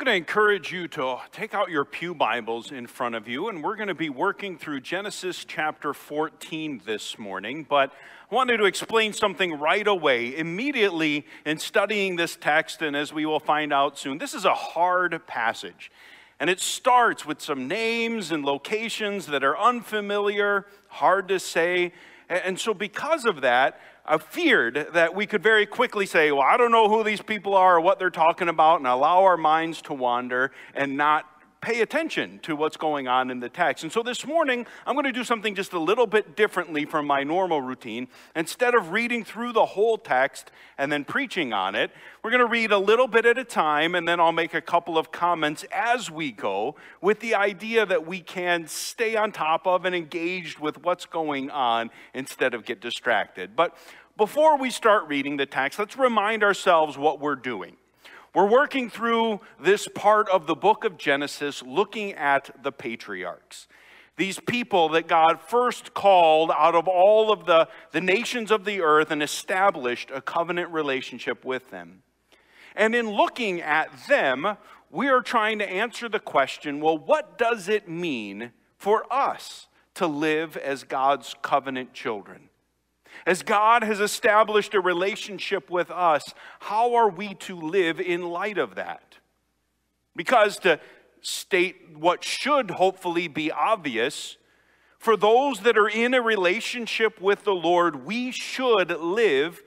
I'm going to encourage you to take out your Pew Bibles in front of you, and we're going to be working through Genesis chapter 14 this morning. But I wanted to explain something right away, immediately in studying this text, and as we will find out soon, this is a hard passage. And it starts with some names and locations that are unfamiliar, hard to say. And so, because of that, I feared that we could very quickly say, Well, I don't know who these people are or what they're talking about, and allow our minds to wander and not pay attention to what's going on in the text. And so this morning, I'm going to do something just a little bit differently from my normal routine. Instead of reading through the whole text and then preaching on it, we're going to read a little bit at a time, and then I'll make a couple of comments as we go with the idea that we can stay on top of and engaged with what's going on instead of get distracted. But before we start reading the text, let's remind ourselves what we're doing. We're working through this part of the book of Genesis looking at the patriarchs. These people that God first called out of all of the, the nations of the earth and established a covenant relationship with them. And in looking at them, we are trying to answer the question well, what does it mean for us to live as God's covenant children? As God has established a relationship with us, how are we to live in light of that? Because to state what should hopefully be obvious, for those that are in a relationship with the Lord, we should live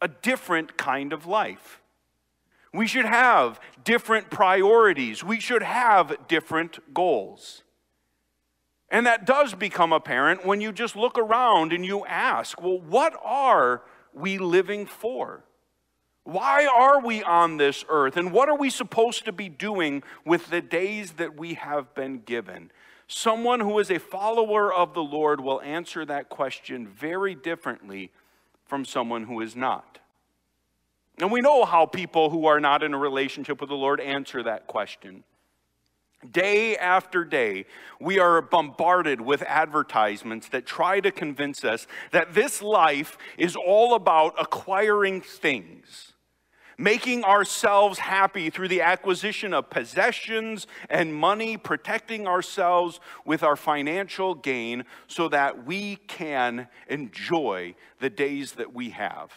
a different kind of life. We should have different priorities. We should have different goals. And that does become apparent when you just look around and you ask, well, what are we living for? Why are we on this earth? And what are we supposed to be doing with the days that we have been given? Someone who is a follower of the Lord will answer that question very differently from someone who is not. And we know how people who are not in a relationship with the Lord answer that question. Day after day, we are bombarded with advertisements that try to convince us that this life is all about acquiring things, making ourselves happy through the acquisition of possessions and money, protecting ourselves with our financial gain so that we can enjoy the days that we have.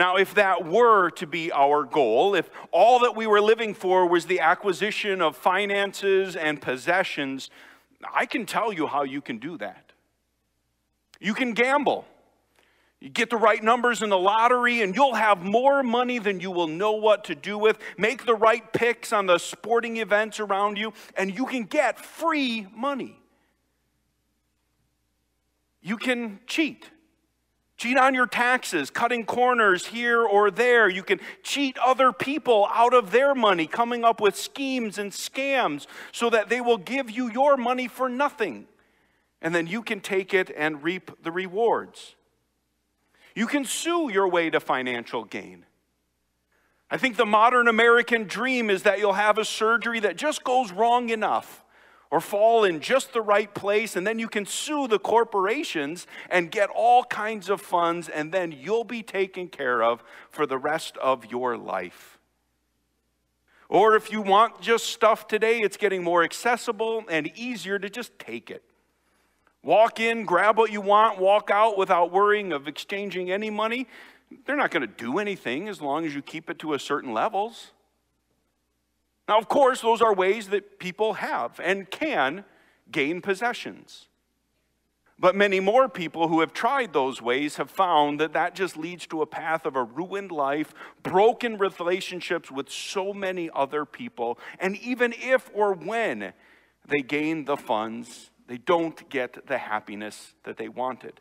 Now, if that were to be our goal, if all that we were living for was the acquisition of finances and possessions, I can tell you how you can do that. You can gamble. You get the right numbers in the lottery, and you'll have more money than you will know what to do with. Make the right picks on the sporting events around you, and you can get free money. You can cheat. Cheat on your taxes, cutting corners here or there. You can cheat other people out of their money, coming up with schemes and scams so that they will give you your money for nothing. And then you can take it and reap the rewards. You can sue your way to financial gain. I think the modern American dream is that you'll have a surgery that just goes wrong enough or fall in just the right place, and then you can sue the corporations and get all kinds of funds, and then you'll be taken care of for the rest of your life. Or if you want just stuff today, it's getting more accessible and easier to just take it. Walk in, grab what you want, walk out without worrying of exchanging any money. They're not going to do anything as long as you keep it to a certain levels. Now, of course, those are ways that people have and can gain possessions. But many more people who have tried those ways have found that that just leads to a path of a ruined life, broken relationships with so many other people. And even if or when they gain the funds, they don't get the happiness that they wanted.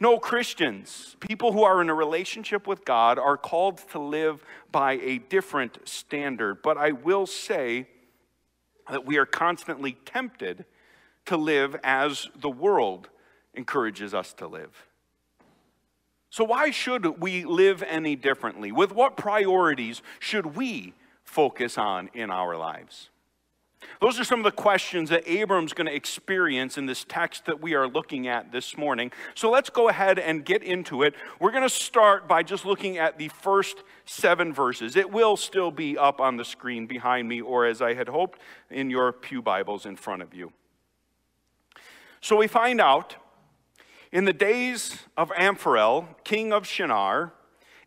No, Christians, people who are in a relationship with God, are called to live by a different standard. But I will say that we are constantly tempted to live as the world encourages us to live. So, why should we live any differently? With what priorities should we focus on in our lives? Those are some of the questions that Abram's going to experience in this text that we are looking at this morning. So let's go ahead and get into it. We're going to start by just looking at the first seven verses. It will still be up on the screen behind me, or as I had hoped, in your Pew Bibles in front of you. So we find out in the days of Amphirel, king of Shinar,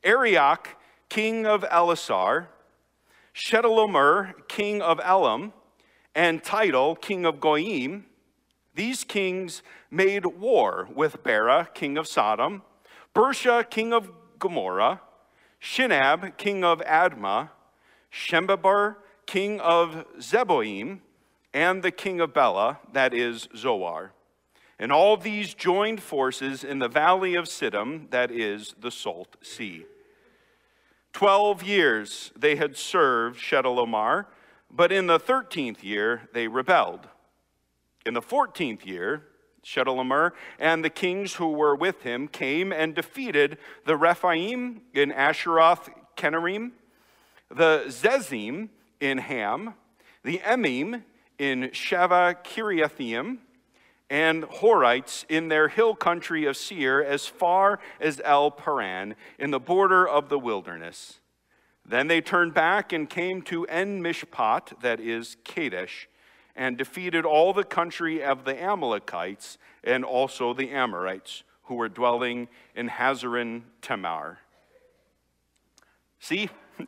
Arioch, king of Ellasar, Chedorlaomer, king of Elam, and Tidal, king of Goyim, these kings made war with Bera, king of Sodom, Birsha, king of Gomorrah, Shinab, king of Admah, Shemeber, king of Zeboim, and the king of Bela, that is Zoar. And all these joined forces in the valley of Siddim, that is the Salt Sea. Twelve years they had served Chedorlaomer, but in the 13th year, they rebelled. In the 14th year, Chedorlaomer and the kings who were with him came and defeated the Rephaim in Asheroth Kenarim, the Zuzim in Ham, the Emim in Shaveh Kiriathaim, and Horites in their hill country of Seir as far as El Paran in the border of the wilderness. Then they turned back and came to En Mishpat, that is Kadesh, and defeated all the country of the Amalekites and also the Amorites who were dwelling in Hazazon Tamar. See,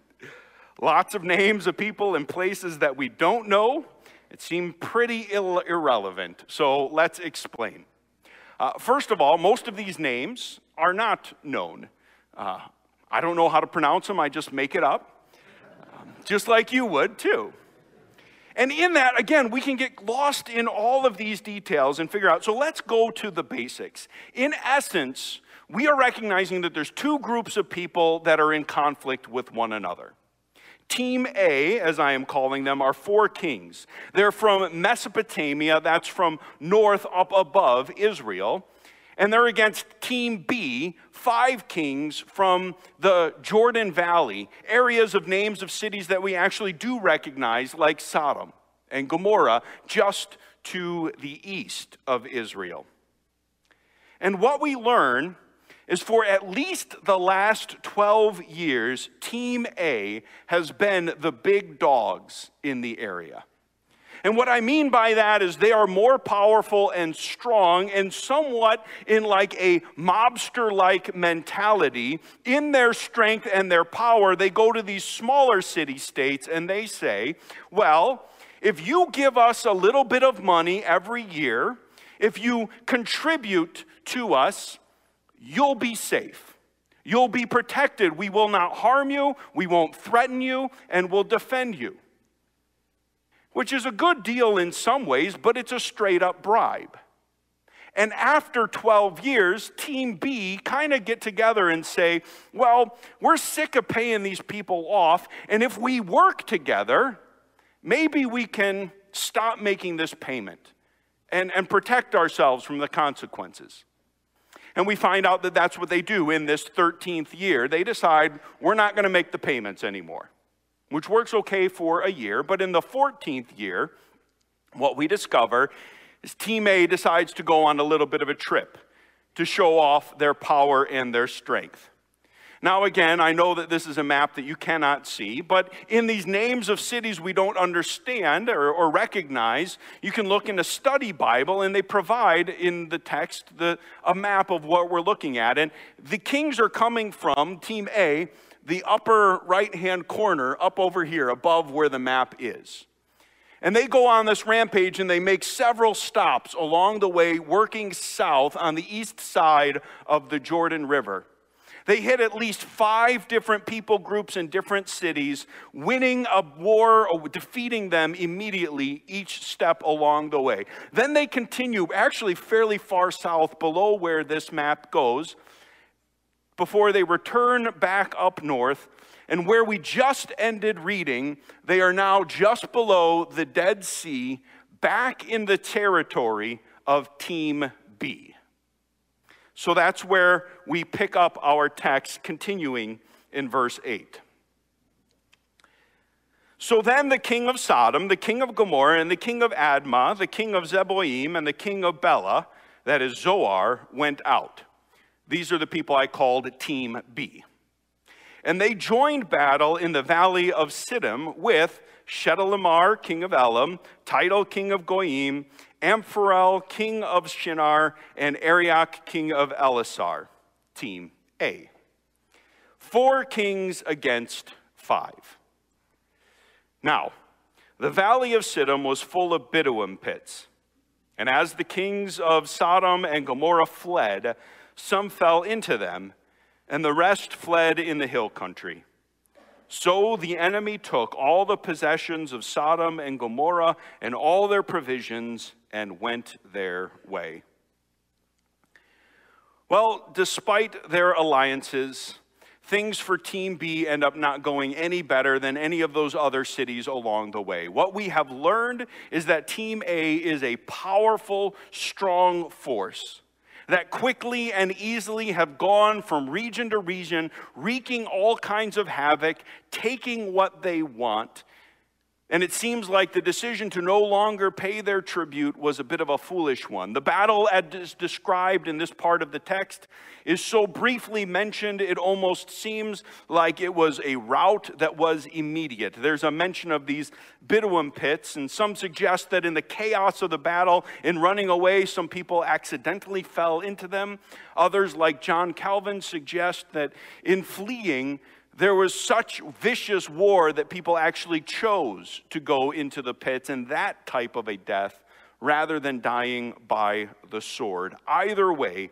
lots of names of people and places that we don't know. It seemed pretty irrelevant, so let's explain. Uh, first of all, most of these names are not known. Uh, I don't know how to pronounce them, I just make it up, just like you would too. And in that, again, we can get lost in all of these details and figure out. So let's go to the basics. In essence, we are recognizing that there's two groups of people that are in conflict with one another. Team A, as I am calling them, are four kings. They're from Mesopotamia, that's from north up above Israel and they're against Team B, five kings from the Jordan Valley, areas of names of cities that we actually do recognize, like Sodom and Gomorrah, just to the east of Israel. And what we learn is for at least the last 12 years, Team A has been the big dogs in the area. And what I mean by that is they are more powerful and strong and somewhat in like a mobster like mentality. In their strength and their power, they go to these smaller city states and they say, well, if you give us a little bit of money every year, if you contribute to us, you'll be safe. You'll be protected. We will not harm you, we won't threaten you, and we'll defend you which is a good deal in some ways, but it's a straight up bribe. And after 12 years, Team B kind of get together and say, well, we're sick of paying these people off, and if we work together, maybe we can stop making this payment and, and protect ourselves from the consequences. And we find out that that's what they do in this 13th year. They decide, we're not going to make the payments anymore which works okay for a year. But in the 14th year, what we discover is Team A decides to go on a little bit of a trip to show off their power and their strength. Now, again, I know that this is a map that you cannot see, but in these names of cities we don't understand or, or, recognize, you can look in a study Bible and they provide in the text the, a map of what we're looking at. And the kings are coming from, Team A, the upper right hand corner up over here above where the map is. And they go on this rampage and they make several stops along the way, working south on the east side of the Jordan River. They hit at least five different people groups in different cities, winning a war, or defeating them immediately each step along the way. Then they continue, actually fairly far south below where this map goes, before they return back up north. And where we just ended reading, they are now just below the Dead Sea, back in the territory of Team B. So that's where we pick up our text, continuing in verse 8. So then the king of Sodom, the king of Gomorrah, and the king of Admah, the king of Zeboim, and the king of Bela, that is Zoar, went out. These are the people I called Team B. And they joined battle in the valley of Siddim with Chedorlaomer, king of Elam, Tidal, king of Goyim, Amphirel, king of Shinar, and Arioch, king of Ellasar. Team A. Four kings against five. Now, the valley of Siddim was full of bitumen pits. And as the kings of Sodom and Gomorrah fled, some fell into them, and the rest fled in the hill country. So the enemy took all the possessions of Sodom and Gomorrah and all their provisions and went their way. Well, despite their alliances, things for Team B end up not going any better than any of those other cities along the way. What we have learned is that Team A is a powerful, strong force that quickly and easily have gone from region to region, wreaking all kinds of havoc, taking what they want. And it seems like the decision to no longer pay their tribute was a bit of a foolish one. The battle, as described in this part of the text, is so briefly mentioned, it almost seems like it was a rout that was immediate. There's a mention of these bitumen pits, and some suggest that in the chaos of the battle, in running away, some people accidentally fell into them. Others, like John Calvin, suggest that in fleeing, there was such vicious war that people actually chose to go into the pits and that type of a death rather than dying by the sword. Either way,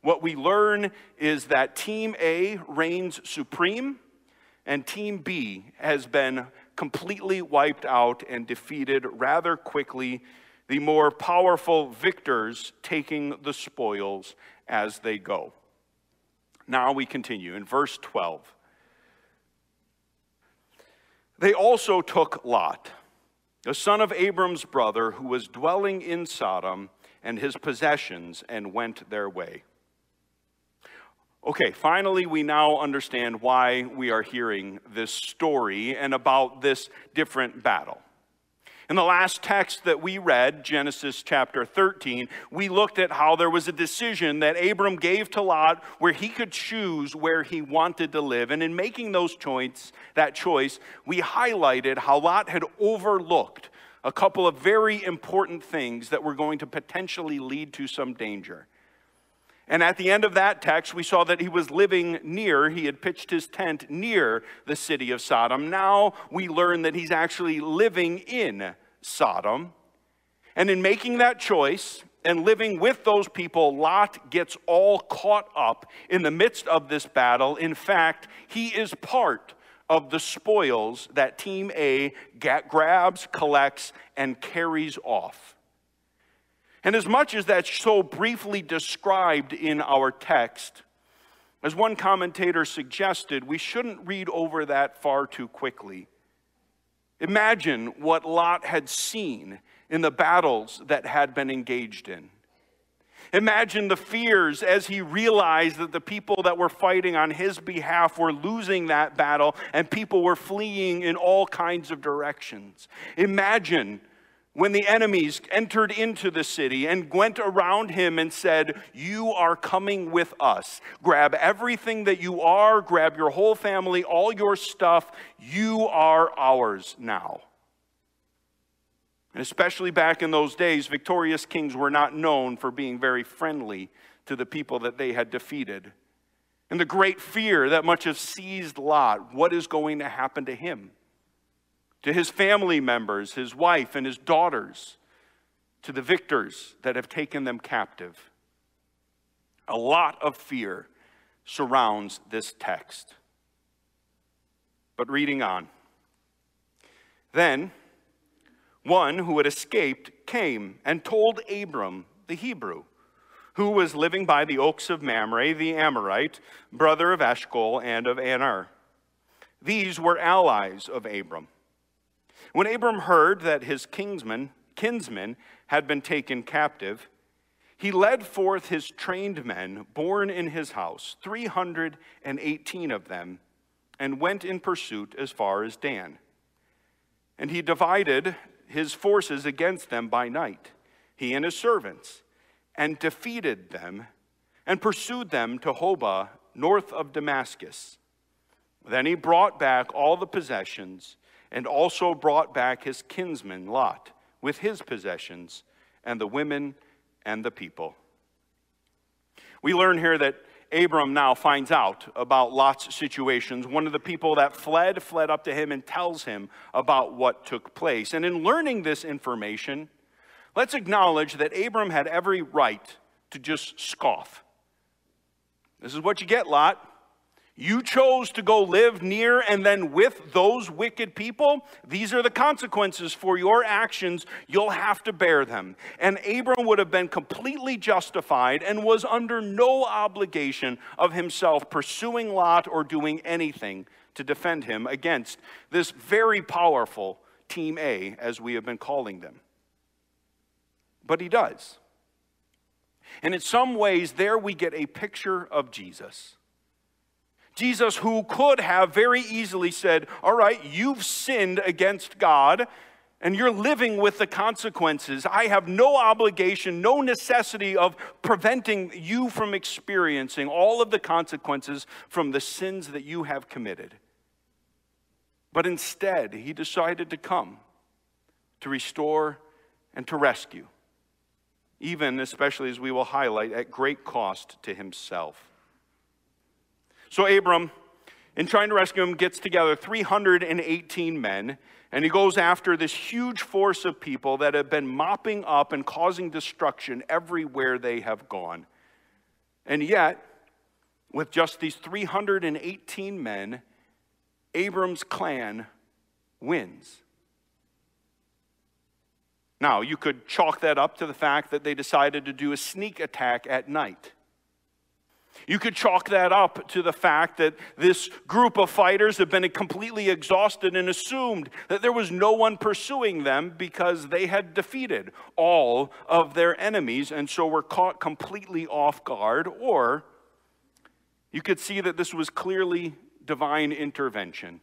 what we learn is that Team A reigns supreme and Team B has been completely wiped out and defeated rather quickly, the more powerful victors taking the spoils as they go. Now we continue in verse 12. They also took Lot, the son of Abram's brother, who was dwelling in Sodom, and his possessions, and went their way. Okay, finally, we now understand why we are hearing this story and about this different battle. In the last text that we read, Genesis chapter 13, we looked at how there was a decision that Abram gave to Lot where he could choose where he wanted to live. And in making those choice, that choice, we highlighted how Lot had overlooked a couple of very important things that were going to potentially lead to some danger. And at the end of that text, we saw that he was living near, he had pitched his tent near the city of Sodom. Now we learn that he's actually living in Sodom. And in making that choice and living with those people, Lot gets all caught up in the midst of this battle. In fact, he is part of the spoils that Team A grabs, collects, and carries off. And as much as that's so briefly described in our text, as one commentator suggested, we shouldn't read over that far too quickly. Imagine what Lot had seen in the battles that had been engaged in. Imagine the fears as he realized that the people that were fighting on his behalf were losing that battle and people were fleeing in all kinds of directions. Imagine when the enemies entered into the city and went around him and said, You are coming with us. Grab everything that you are, grab your whole family, all your stuff. You are ours now. And especially back in those days, victorious kings were not known for being very friendly to the people that they had defeated. And the great fear that much have seized Lot what is going to happen to him? To his family members, his wife, and his daughters, to the victors that have taken them captive. A lot of fear surrounds this text. But reading on. Then one who had escaped came and told Abram, the Hebrew, who was living by the oaks of Mamre, the Amorite, brother of Eshcol and of Aner. These were allies of Abram. When Abram heard that his kinsmen had been taken captive, he led forth his trained men born in his house, 318 of them, and went in pursuit as far as Dan. And he divided his forces against them by night, he and his servants, and defeated them and pursued them to Hobah, north of Damascus. Then he brought back all the possessions and also brought back his kinsman Lot with his possessions and the women and the people. We learn here that Abram now finds out about Lot's situations. One of the people that fled fled up to him and tells him about what took place. And in learning this information, let's acknowledge that Abram had every right to just scoff. This is what you get, Lot. You chose to go live near and then with those wicked people. These are the consequences for your actions. You'll have to bear them. And Abram would have been completely justified and was under no obligation of himself pursuing Lot or doing anything to defend him against this very powerful Team A, as we have been calling them. But he does. And in some ways, there we get a picture of Jesus. Jesus, who could have very easily said, All right, you've sinned against God and you're living with the consequences. I have no obligation, no necessity of preventing you from experiencing all of the consequences from the sins that you have committed. But instead, he decided to come to restore and to rescue, even, especially as we will highlight, at great cost to himself. So Abram, in trying to rescue him, gets together 318 men, and he goes after this huge force of people that have been mopping up and causing destruction everywhere they have gone. And yet, with just these 318 men, Abram's clan wins. Now, you could chalk that up to the fact that they decided to do a sneak attack at night. You could chalk that up to the fact that this group of fighters had been completely exhausted and assumed that there was no one pursuing them because they had defeated all of their enemies and so were caught completely off guard. Or you could see that this was clearly divine intervention.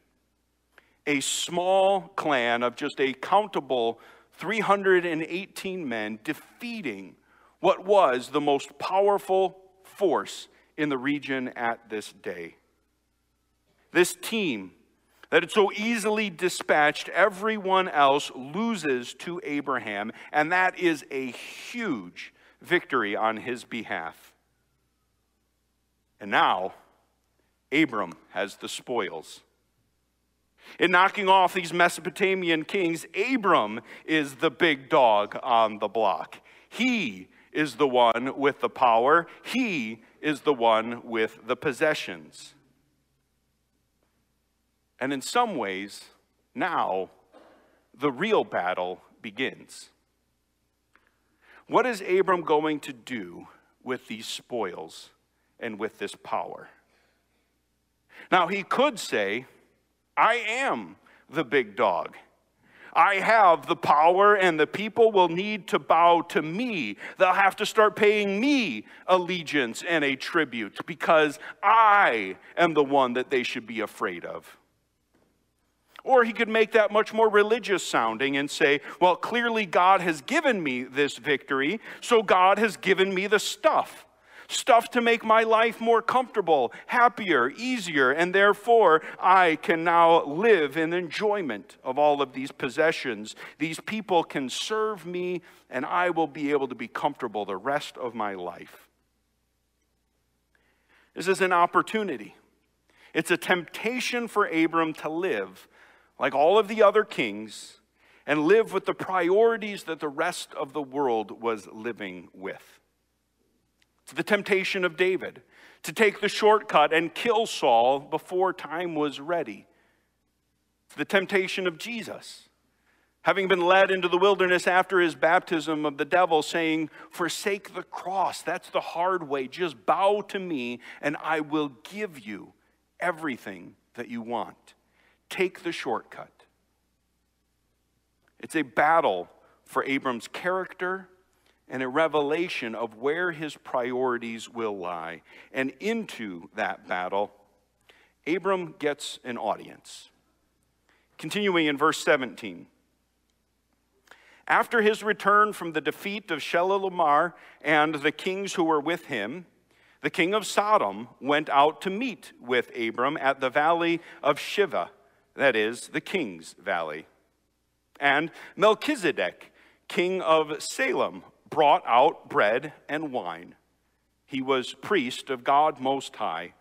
A small clan of just a countable 318 men defeating what was the most powerful force in the region at this day. This team that had so easily dispatched everyone else loses to Abraham, and that is a huge victory on his behalf. And now, Abram has the spoils. In knocking off these Mesopotamian kings, Abram is the big dog on the block. He is the one with the power. He is the one with the possessions. And in some ways, now the real battle begins. What is Abram going to do with these spoils and with this power? Now, he could say, I am the big dog. I have the power, and the people will need to bow to me. They'll have to start paying me allegiance and a tribute because I am the one that they should be afraid of. Or he could make that much more religious sounding and say, well, clearly God has given me this victory, so God has given me the stuff stuff to make my life more comfortable, happier, easier, and therefore I can now live in enjoyment of all of these possessions. These people can serve me, and I will be able to be comfortable the rest of my life. This is an opportunity. It's a temptation for Abram to live like all of the other kings and live with the priorities that the rest of the world was living with. The temptation of David to take the shortcut and kill Saul before time was ready. The temptation of Jesus, having been led into the wilderness after his baptism of the devil, saying, Forsake the cross. That's the hard way. Just bow to me, and I will give you everything that you want. Take the shortcut. It's a battle for Abram's character and a revelation of where his priorities will lie. And into that battle, Abram gets an audience. Continuing in verse 17. After his return from the defeat of Chedorlaomer and the kings who were with him, the king of Sodom went out to meet with Abram at the valley of Shaveh, that is, the king's valley. And Melchizedek, king of Salem, brought out bread and wine. He was priest of God Most High.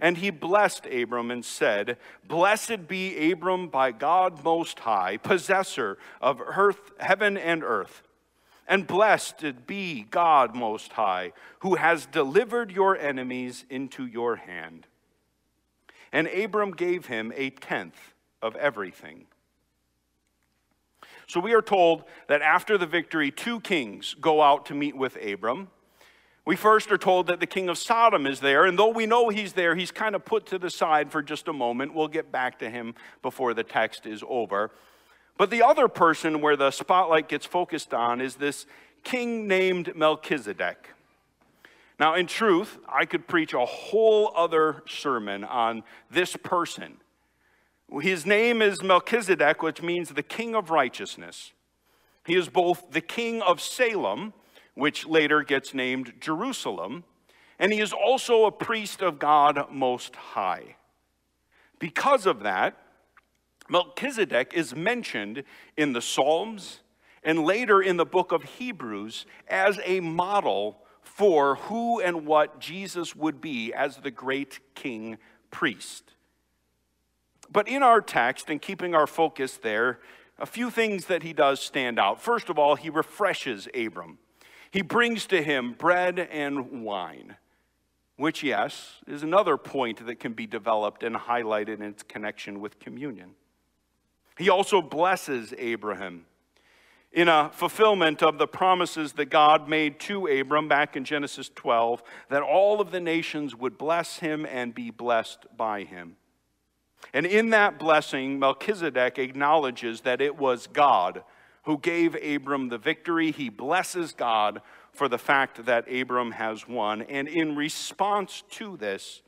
And he blessed Abram and said, Blessed be Abram by God Most High, possessor of earth, heaven and earth. And blessed be God Most High, who has delivered your enemies into your hand. And Abram gave him a tenth of everything. So we are told that after the victory, two kings go out to meet with Abram. We first are told that the king of Sodom is there, and though we know he's there, he's kind of put to the side for just a moment. We'll get back to him before the text is over. But the other person where the spotlight gets focused on is this king named Melchizedek. Now, in truth, I could preach a whole other sermon on this person. His name is Melchizedek, which means the king of righteousness. He is both the king of Salem, which later gets named Jerusalem, and he is also a priest of God Most High. Because of that, Melchizedek is mentioned in the Psalms and later in the book of Hebrews as a model for who and what Jesus would be as the great king priest. But in our text, and keeping our focus there, a few things that he does stand out. First of all, he refreshes Abram. He brings to him bread and wine, which, yes, is another point that can be developed and highlighted in its connection with communion. He also blesses Abraham in a fulfillment of the promises that God made to Abram back in Genesis 12 that all of the nations would bless him and be blessed by him. And in that blessing, Melchizedek acknowledges that it was God who gave Abram the victory. He blesses God for the fact that Abram has won. And in response to this,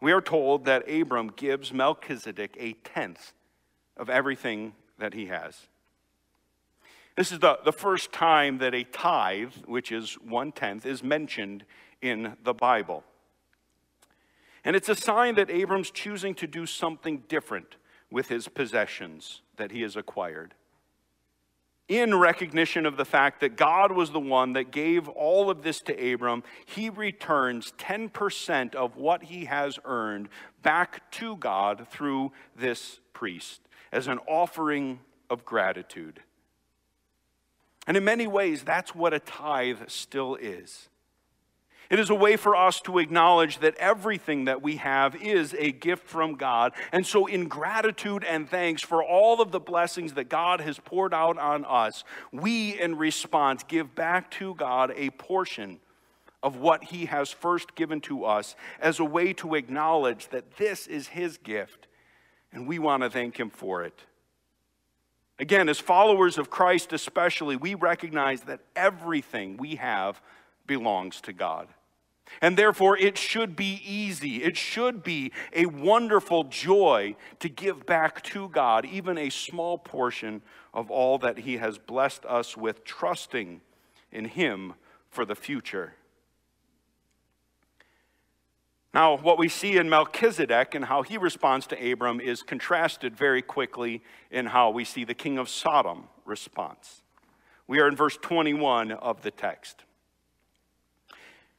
we are told that Abram gives Melchizedek a tenth of everything that he has. This is the, the first time that a tithe, which is one tenth, is mentioned in the Bible. And it's a sign that Abram's choosing to do something different with his possessions that he has acquired. In recognition of the fact that God was the one that gave all of this to Abram, he returns 10% of what he has earned back to God through this priest as an offering of gratitude. And in many ways, that's what a tithe still is. It is a way for us to acknowledge that everything that we have is a gift from God. And so, in gratitude and thanks for all of the blessings that God has poured out on us, we, in response, give back to God a portion of what He has first given to us as a way to acknowledge that this is His gift, and we want to thank Him for it. Again, as followers of Christ, especially, we recognize that everything we have belongs to God. And therefore, it should be easy. It should be a wonderful joy to give back to God even a small portion of all that He has blessed us with, trusting in Him for the future. Now, what we see in Melchizedek and how he responds to Abram is contrasted very quickly in how we see the king of Sodom response. We are in verse 21 of the text.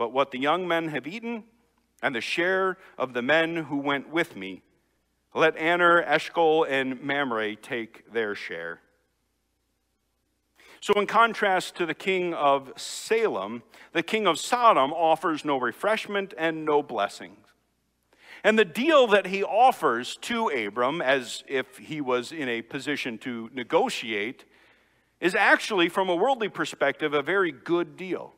but what the young men have eaten and the share of the men who went with me. Let Aner, Eshcol, and Mamre take their share. So, in contrast to the king of Salem, the king of Sodom offers no refreshment and no blessings. And the deal that he offers to Abram, as if he was in a position to negotiate, is actually, from a worldly perspective, a very good deal.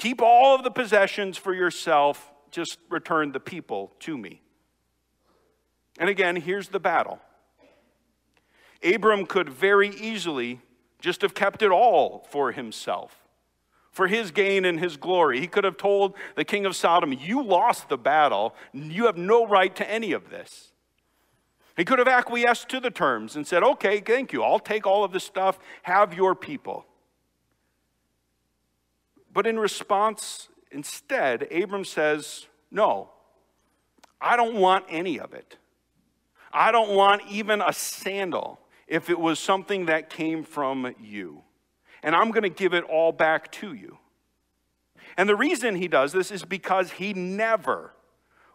Keep all of the possessions for yourself, just return the people to me. And again, here's the battle Abram could very easily just have kept it all for himself for his gain and his glory. He could have told the king of Sodom, You lost the battle. You have no right to any of this. He could have acquiesced to the terms and said, Okay, thank you. I'll take all of this stuff. Have your people. But in response, instead, Abram says, No, I don't want any of it. I don't want even a sandal if it was something that came from you and I'm going to give it all back to you. And the reason he does this is because he never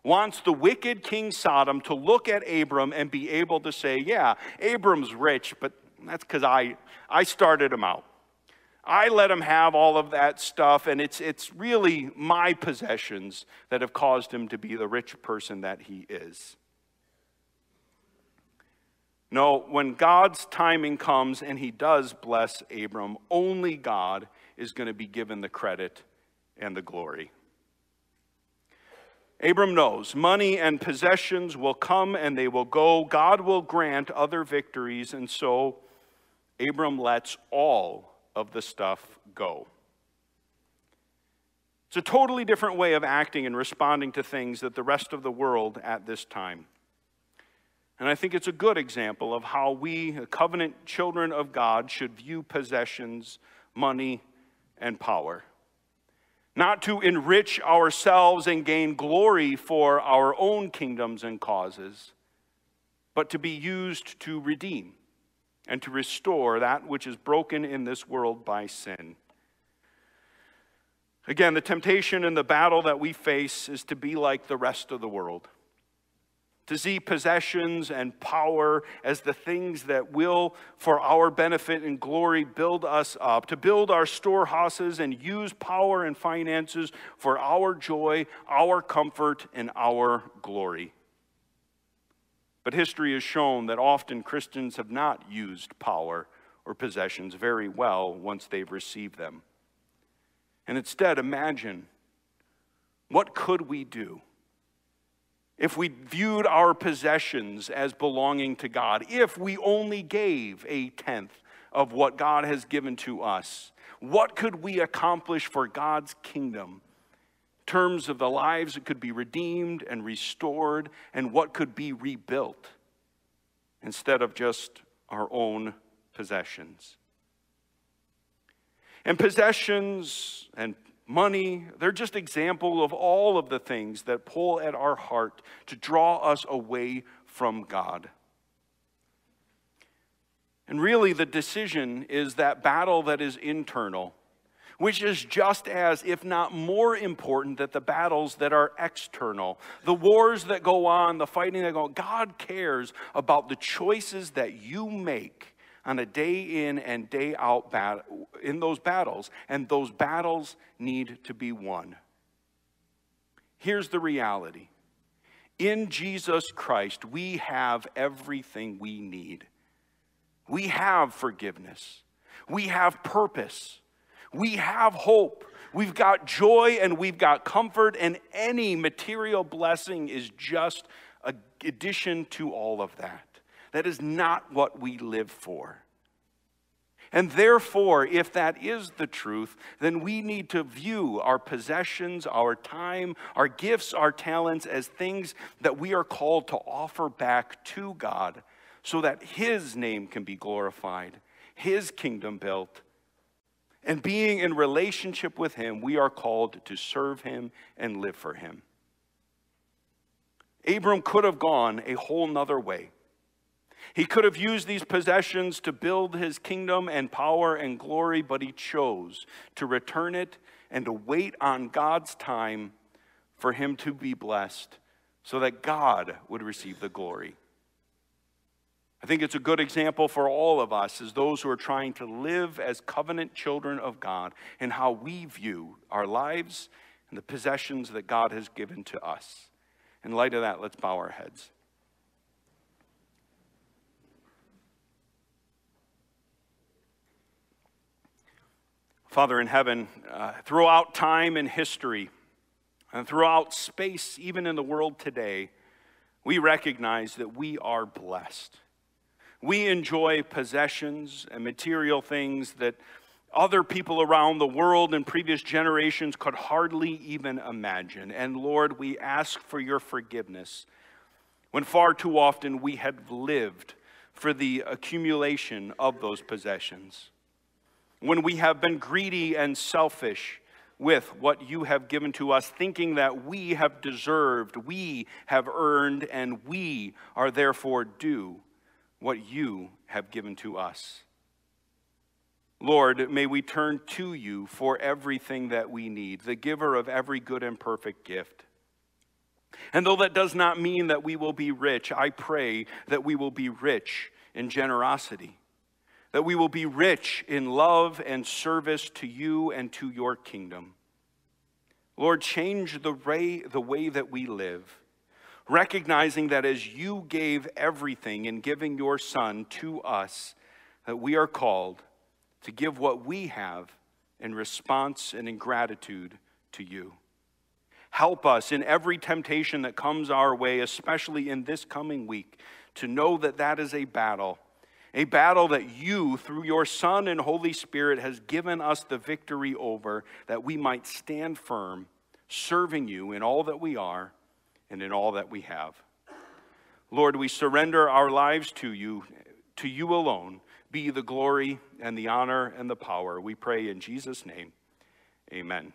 wants the wicked King Sodom to look at Abram and be able to say, Yeah, Abram's rich, but that's because I, I started him out. I let him have all of that stuff, and it's, it's really my possessions that have caused him to be the rich person that he is. No, when God's timing comes and he does bless Abram, only God is going to be given the credit and the glory. Abram knows money and possessions will come and they will go. God will grant other victories, and so Abram lets all of the stuff go. It's a totally different way of acting and responding to things that the rest of the world at this time. And I think it's a good example of how we, covenant children of God, should view possessions, money, and power. Not to enrich ourselves and gain glory for our own kingdoms and causes, but to be used to redeem and to restore that which is broken in this world by sin. Again, the temptation and the battle that we face is to be like the rest of the world to see possessions and power as the things that will, for our benefit and glory, build us up, to build our storehouses and use power and finances for our joy, our comfort, and our glory. But history has shown that often Christians have not used power or possessions very well once they've received them. And instead, imagine what could we do? if we viewed our possessions as belonging to God, if we only gave a tenth of what God has given to us, what could we accomplish for God's kingdom? Terms of the lives that could be redeemed and restored, and what could be rebuilt instead of just our own possessions. And possessions and money, they're just example of all of the things that pull at our heart to draw us away from God. And really, the decision is that battle that is internal, which is just as, if not more important, that the battles that are external. The wars that go on, the fighting that go on. God cares about the choices that you make on a day in and day out battle, in those battles, and those battles need to be won. Here's the reality in Jesus Christ, we have everything we need. We have forgiveness, we have purpose, we have hope. We've got joy and we've got comfort, and any material blessing is just an addition to all of that. That is not what we live for. And therefore, if that is the truth, then we need to view our possessions, our time, our gifts, our talents as things that we are called to offer back to God so that His name can be glorified, His kingdom built. And being in relationship with Him, we are called to serve Him and live for Him. Abram could have gone a whole nother way. He could have used these possessions to build his kingdom and power and glory, but he chose to return it and to wait on God's time for him to be blessed so that God would receive the glory. I think it's a good example for all of us as those who are trying to live as covenant children of God and how we view our lives and the possessions that God has given to us. In light of that, let's bow our heads. Father in heaven, uh, throughout time and history, and throughout space, even in the world today, we recognize that we are blessed. We enjoy possessions and material things that other people around the world in previous generations could hardly even imagine. And Lord, we ask for your forgiveness when far too often we have lived for the accumulation of those possessions. When we have been greedy and selfish with what you have given to us, thinking that we have deserved, we have earned, and we are therefore due what you have given to us. Lord, may we turn to you for everything that we need, the giver of every good and perfect gift. And though that does not mean that we will be rich, I pray that we will be rich in generosity, that we will be rich in love and service to you and to your kingdom. Lord, change the way, the way that we live, recognizing that as you gave everything in giving your Son to us, that we are called to give what we have in response and in gratitude to you. Help us in every temptation that comes our way, especially in this coming week, to know that that is a battle, a battle that you, through your Son and Holy Spirit, has given us the victory over, that we might stand firm, serving you in all that we are and in all that we have. Lord, we surrender our lives to you, to you alone be the glory and the honor and the power. We pray in Jesus' name. Amen.